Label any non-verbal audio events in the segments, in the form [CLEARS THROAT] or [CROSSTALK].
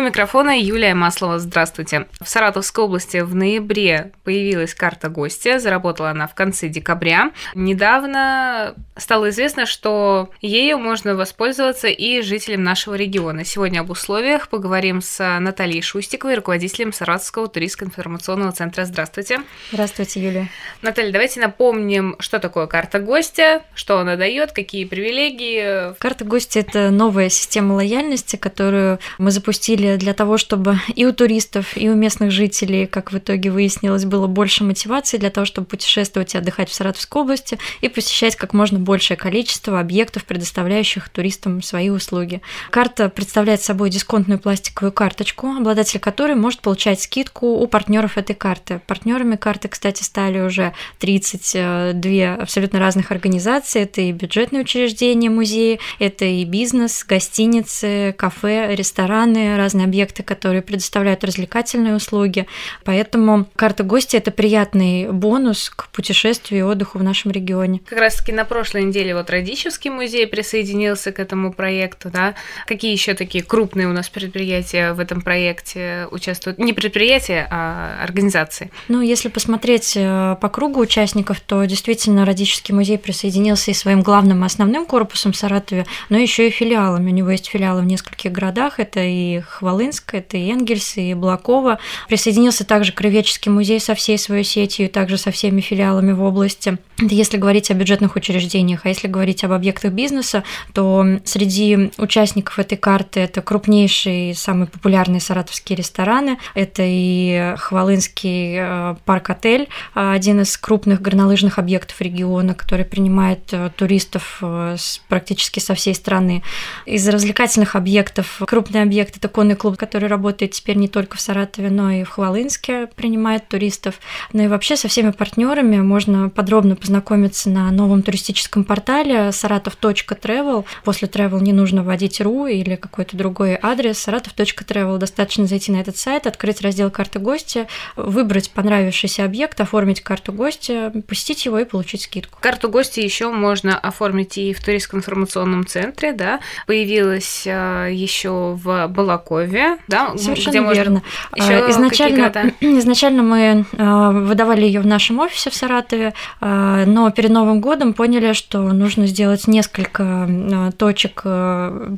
У микрофона Юлия Маслова. Здравствуйте. В Саратовской области в ноябре появилась карта гостя. Заработала она в конце декабря. Недавно стало известно, что ею можно воспользоваться и жителям нашего региона. Сегодня об условиях поговорим с Натальей Шустиковой, руководителем Саратовского туристско-информационного центра. Здравствуйте. Здравствуйте, Юлия. Наталья, давайте напомним, что такое карта гостя, что она дает, какие привилегии. Карта гостя – это новая система лояльности, которую мы запустили для того, чтобы и у туристов, и у местных жителей, как в итоге выяснилось, было больше мотивации для того, чтобы путешествовать и отдыхать в Саратовской области и посещать как можно большее количество объектов, предоставляющих туристам свои услуги. Карта представляет собой дисконтную пластиковую карточку, обладатель которой может получать скидку у партнеров этой карты. Партнерами карты, кстати, стали уже 32 абсолютно разных организаций. Это и бюджетные учреждения, музеи, это и бизнес, гостиницы, кафе, рестораны, разные объекты, которые предоставляют развлекательные услуги. Поэтому карта гостя это приятный бонус к путешествию и отдыху в нашем регионе. Как раз таки на прошлой неделе вот Радищевский музей присоединился к этому проекту, да? Какие еще такие крупные у нас предприятия в этом проекте участвуют? Не предприятия, а организации. Ну, если посмотреть э, по кругу участников, то действительно Радищевский музей присоединился и своим главным и основным корпусом в Саратове, но еще и филиалами. У него есть филиалы в нескольких городах. Это и Хвалынск, это и Энгельс, и Блакова. Присоединился также Кровеческий музей со всей своей сетью, также со всеми филиалами в области. Если говорить о бюджетных учреждениях, а если говорить об объектах бизнеса, то среди участников этой карты это крупнейшие, самые популярные саратовские рестораны. Это и Хвалынский э, парк-отель, один из крупных горнолыжных объектов региона, который принимает э, туристов э, практически со всей страны. Из развлекательных объектов крупный объект это конный клуб, который работает теперь не только в Саратове, но и в Хвалынске, принимает туристов. Ну и вообще со всеми партнерами можно подробно познакомиться на новом туристическом портале saratov.travel. После travel не нужно вводить ру или какой-то другой адрес. saratov.travel достаточно зайти на этот сайт, открыть раздел карты гостя, выбрать понравившийся объект, оформить карту гостя, посетить его и получить скидку. Карту гостя еще можно оформить и в туристско-информационном центре, да. Появилась э, еще в Балаку Подмосковье, да? Совершенно где верно. Ещё изначально, [CLEARS THROAT] изначально мы а, выдавали ее в нашем офисе в Саратове, а, но перед Новым годом поняли, что нужно сделать несколько а, точек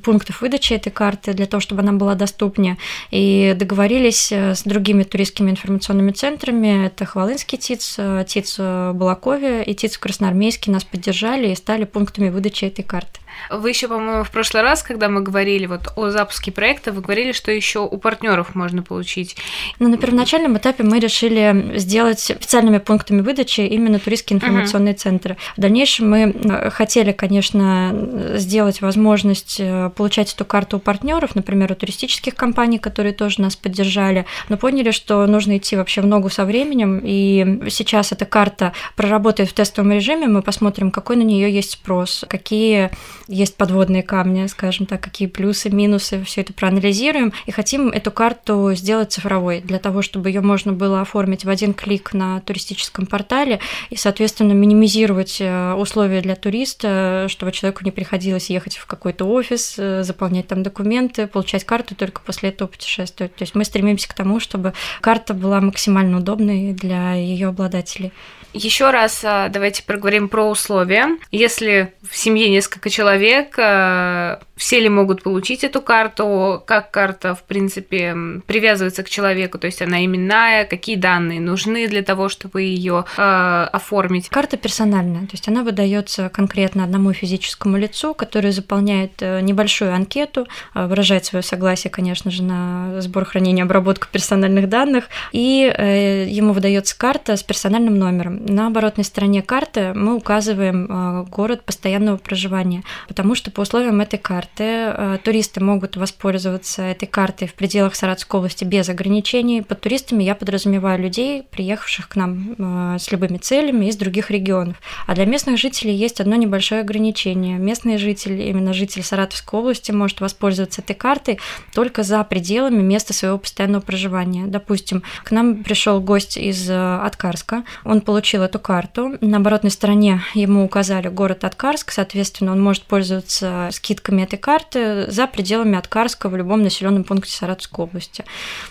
пунктов выдачи этой карты для того, чтобы она была доступнее. И договорились с другими туристскими информационными центрами. Это Хвалынский ТИЦ, ТИЦ в Балакове и ТИЦ в Красноармейске нас поддержали и стали пунктами выдачи этой карты. Вы еще, по-моему, в прошлый раз, когда мы говорили вот о запуске проекта, вы говорили, что еще у партнеров можно получить. Ну, на первоначальном этапе мы решили сделать специальными пунктами выдачи именно туристские информационные uh-huh. центры. В дальнейшем мы э, хотели, конечно, сделать возможность э, получать эту карту у партнеров, например, у туристических компаний, которые тоже нас поддержали, но поняли, что нужно идти вообще в ногу со временем, и сейчас эта карта проработает в тестовом режиме, мы посмотрим, какой на нее есть спрос, какие есть подводные камни, скажем так, какие плюсы, минусы, все это проанализируем и хотим эту карту сделать цифровой для того, чтобы ее можно было оформить в один клик на туристическом портале и, соответственно, минимизировать э, условия для туриста, чтобы человеку не приходилось ехать в какой-то офис, э, заполнять там документы, получать карту только после этого путешествовать. То есть мы стремимся к тому, чтобы карта была максимально удобной для ее обладателей. Еще раз а, давайте проговорим про условия. Если в семье несколько человек, а, все ли могут получить эту карту, как карта, в принципе, привязывается к человеку, то есть она именная, какие данные нужны для того, чтобы ее э, оформить. Карта персональная, то есть она выдается конкретно одному физическому лицу, который заполняет э, небольшую анкету, выражает свое согласие, конечно же, на сбор, хранение, обработку персональных данных, и э, ему выдается карта с персональным номером. На оборотной стороне карты мы указываем э, город постоянного проживания. Потому что по условиям этой карты э, туристы могут воспользоваться этой картой в пределах Саратовской области без ограничений. Под туристами я подразумеваю людей, приехавших к нам э, с любыми целями из других регионов. А для местных жителей есть одно небольшое ограничение. Местные жители, именно житель Саратовской области, может воспользоваться этой картой только за пределами места своего постоянного проживания. Допустим, к нам пришел гость из э, Откарска, он получил эту карту, на оборотной стороне ему указали город Откарск, соответственно, он может пользоваться скидками этой карты за пределами Откарска в любом населенном пункте Саратовской области.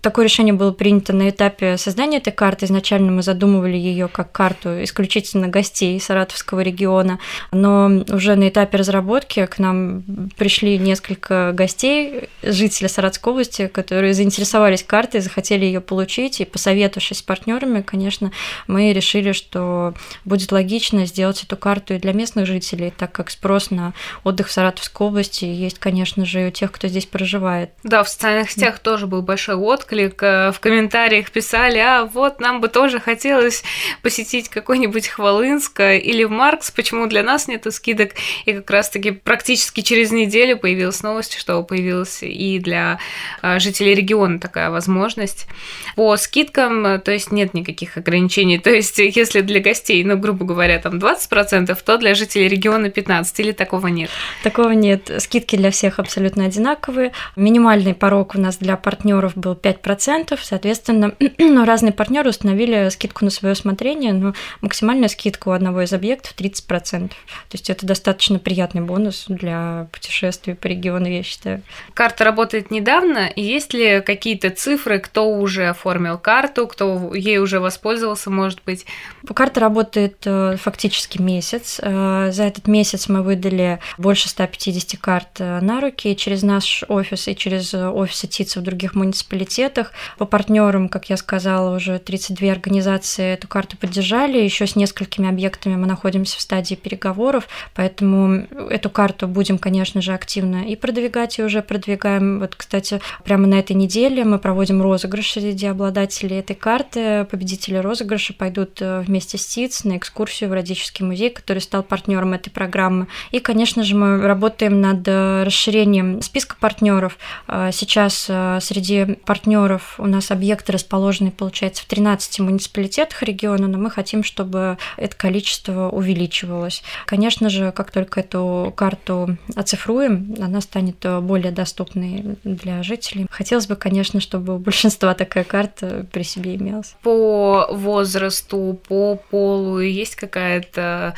Такое решение было принято на этапе создания этой карты. Изначально мы задумывали ее как карту исключительно гостей Саратовского региона, но уже на этапе разработки к нам пришли несколько гостей, жители Саратовской области, которые заинтересовались картой, захотели ее получить, и посоветовавшись с партнерами, конечно, мы решили, что будет логично сделать эту карту и для местных жителей, так как спрос на отдых в Саратовской области есть, конечно же, и у тех, кто здесь проживает. Да, в социальных сетях тоже был большой отклик. Э, в комментариях писали, а вот нам бы тоже хотелось посетить какой-нибудь Хвалынск или Маркс, почему для нас нет скидок. И как раз-таки практически через неделю появилась новость, что появилась и для э, жителей региона такая возможность. По скидкам, э, то есть нет никаких ограничений. То есть если для гостей, ну, грубо говоря, там 20%, то для жителей региона 15% или такого нет? Такого нет. Скидки для всех абсолютно одинаковые. Минимальный порог у нас для партнеров был 5%. Соответственно, [CLEARS THROAT] разные партнеры установили скидку на свое усмотрение, но максимальная скидка у одного из объектов 30%. То есть это достаточно приятный бонус для путешествий по региону, я считаю. Карта работает недавно. Есть ли какие-то цифры, кто уже оформил карту, кто ей уже воспользовался, может быть? Карта работает э, фактически месяц. Э, за этот месяц мы выдали больше 150 карт э, на руки через наш офис и через офисы ТИЦ в других муниципалитетах. По партнерам, как я сказала, уже 32 организации эту карту поддержали. Еще с несколькими объектами мы находимся в стадии переговоров, поэтому эту карту будем, конечно же, активно и продвигать, и уже продвигаем. Вот, кстати, прямо на этой неделе мы проводим розыгрыш среди обладателей этой карты. Победители розыгрыша пойдут вместе с ТИЦ на экскурсию в Радический музей, который стал партнером этой программы. И, конечно же, мы работаем над э, расширением списка партнеров. А, сейчас э, среди партнеров у нас объекты расположены, получается, в 13 муниципалитетах региона, но мы хотим, чтобы это количество увеличивалось. Конечно же, как только эту карту оцифруем, она станет э, более доступной для жителей. Хотелось бы, конечно, чтобы у большинства такая карта при себе имелась. По возрасту, по полу есть какая-то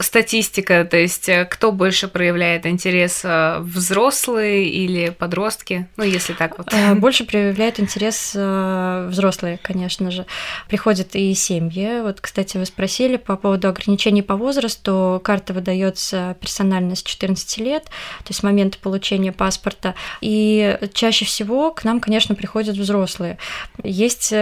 статистика, то есть кто больше проявляет интерес, э, взрослые или подростки, ну если так вот. Э, больше проявляет интерес взрослые, конечно же. Приходят и семьи. Вот, кстати, вы спросили по поводу ограничений по возрасту. Карта выдается персонально с 14 лет, то есть с момента получения паспорта. И чаще всего к нам, конечно, приходят взрослые. Есть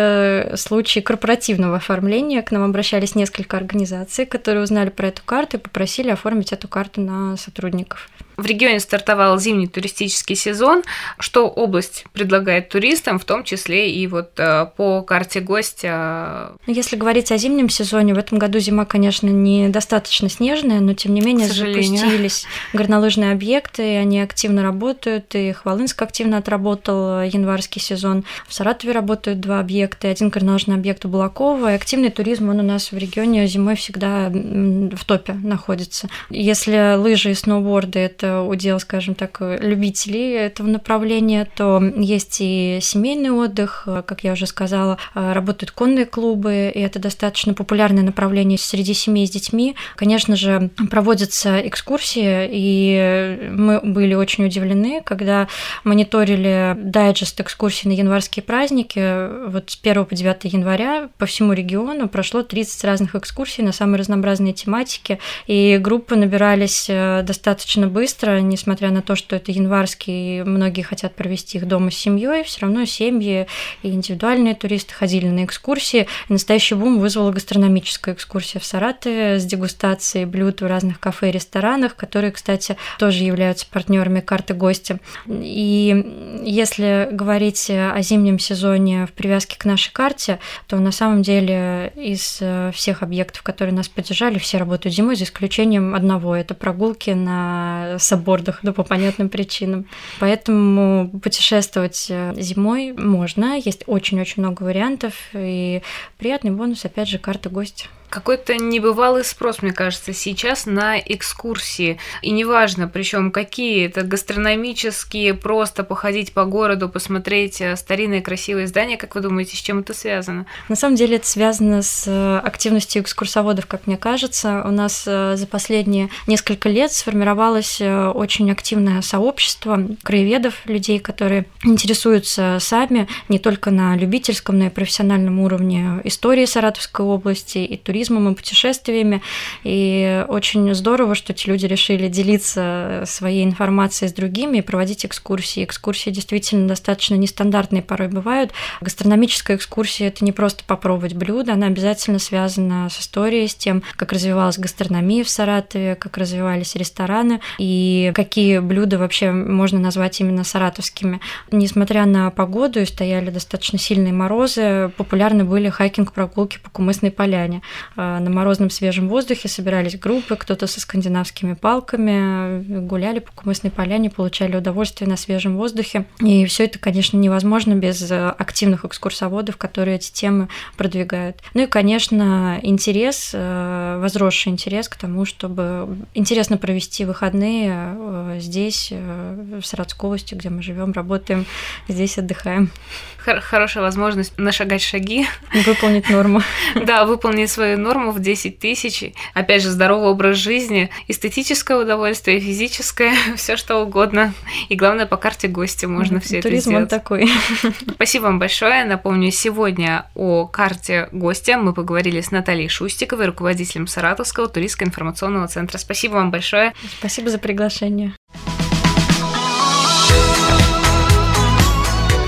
случаи корпоративного оформления. К нам обращались несколько организаций, которые узнали про эту карту и попросили оформить эту карту на сотрудников. В регионе стартовал зимний туристический сезон. Что область предлагает туристам, в том числе и вот э, по карте гостя? Ну, если говорить о зимнем сезоне, в этом году зима, конечно, недостаточно снежная, но тем не менее запустились горнолыжные объекты, они активно работают, и Хвалынск активно отработал январский сезон. В Саратове работают два объекта, один горнолыжный объект у Балакова, и активный туризм, он у нас в регионе зимой всегда в топе находится. Если лыжи и сноуборды – это это удел, скажем так, любителей этого направления, то есть и семейный отдых, как я уже сказала, работают конные клубы, и это достаточно популярное направление среди семей с детьми. Конечно же, проводятся экскурсии, и мы были очень удивлены, когда мониторили дайджест экскурсий на январские праздники. Вот с 1 по 9 января по всему региону прошло 30 разных экскурсий на самые разнообразные тематики, и группы набирались э, достаточно быстро, быстро, несмотря на то, что это январский, многие хотят провести их дома с семьей, все равно семьи и индивидуальные туристы ходили на экскурсии. И настоящий бум вызвала гастрономическая экскурсия в Саратове с дегустацией блюд в разных кафе и ресторанах, которые, кстати, тоже являются партнерами карты гостя. И если говорить о зимнем сезоне в привязке к нашей карте, то на самом деле из всех объектов, которые нас поддержали, все работают зимой, за исключением одного. Это прогулки на саббордах, ну, по понятным причинам. Поэтому путешествовать э, зимой можно. Есть очень-очень много вариантов. И приятный бонус, опять же, карта гостя. Какой-то небывалый спрос, мне кажется, сейчас на экскурсии. И неважно, причем какие это гастрономические, просто походить по городу, посмотреть э, старинные красивые здания. Как вы думаете, с чем это связано? На самом деле это связано с э, активностью экскурсоводов, как мне кажется. У нас э, за последние несколько лет сформировалось очень активное сообщество краеведов, людей, которые интересуются сами не только на любительском, но и профессиональном уровне истории Саратовской области и туризма туризмом и путешествиями. И очень здорово, что эти люди решили делиться своей информацией с другими и проводить экскурсии. Экскурсии действительно достаточно нестандартные порой бывают. Гастрономическая экскурсия – это не просто попробовать блюдо, она обязательно связана с историей, с тем, как развивалась гастрономия в Саратове, как развивались рестораны и какие блюда вообще можно назвать именно саратовскими. Несмотря на погоду и стояли достаточно сильные морозы, популярны были хайкинг-прогулки по Кумысной поляне. А, на морозном свежем воздухе собирались группы, кто-то со скандинавскими палками, гуляли по Кумысной поляне, получали удовольствие на свежем воздухе. И все это, конечно, невозможно без э, активных экскурсоводов, которые эти темы продвигают. Ну и, конечно, интерес, э, возросший интерес к тому, чтобы интересно провести выходные э, здесь, в Саратовской области, где мы живем, работаем, здесь отдыхаем. Хорошая возможность нашагать шаги. Выполнить норму. [LAUGHS] Да, выполнить свою норму в 10 тысяч. Опять же, здоровый образ жизни, эстетическое удовольствие, физическое, [LAUGHS] все что угодно. И главное, по карте гостя можно все это сделать. Туризм такой. [LAUGHS] Спасибо вам большое. Напомню, сегодня о карте гостя мы поговорили с Натальей Шустиковой, руководителем Саратовского туристско-информационного центра. Спасибо вам большое. Спасибо за приглашение.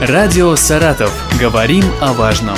Радио «Саратов». Говорим о важном.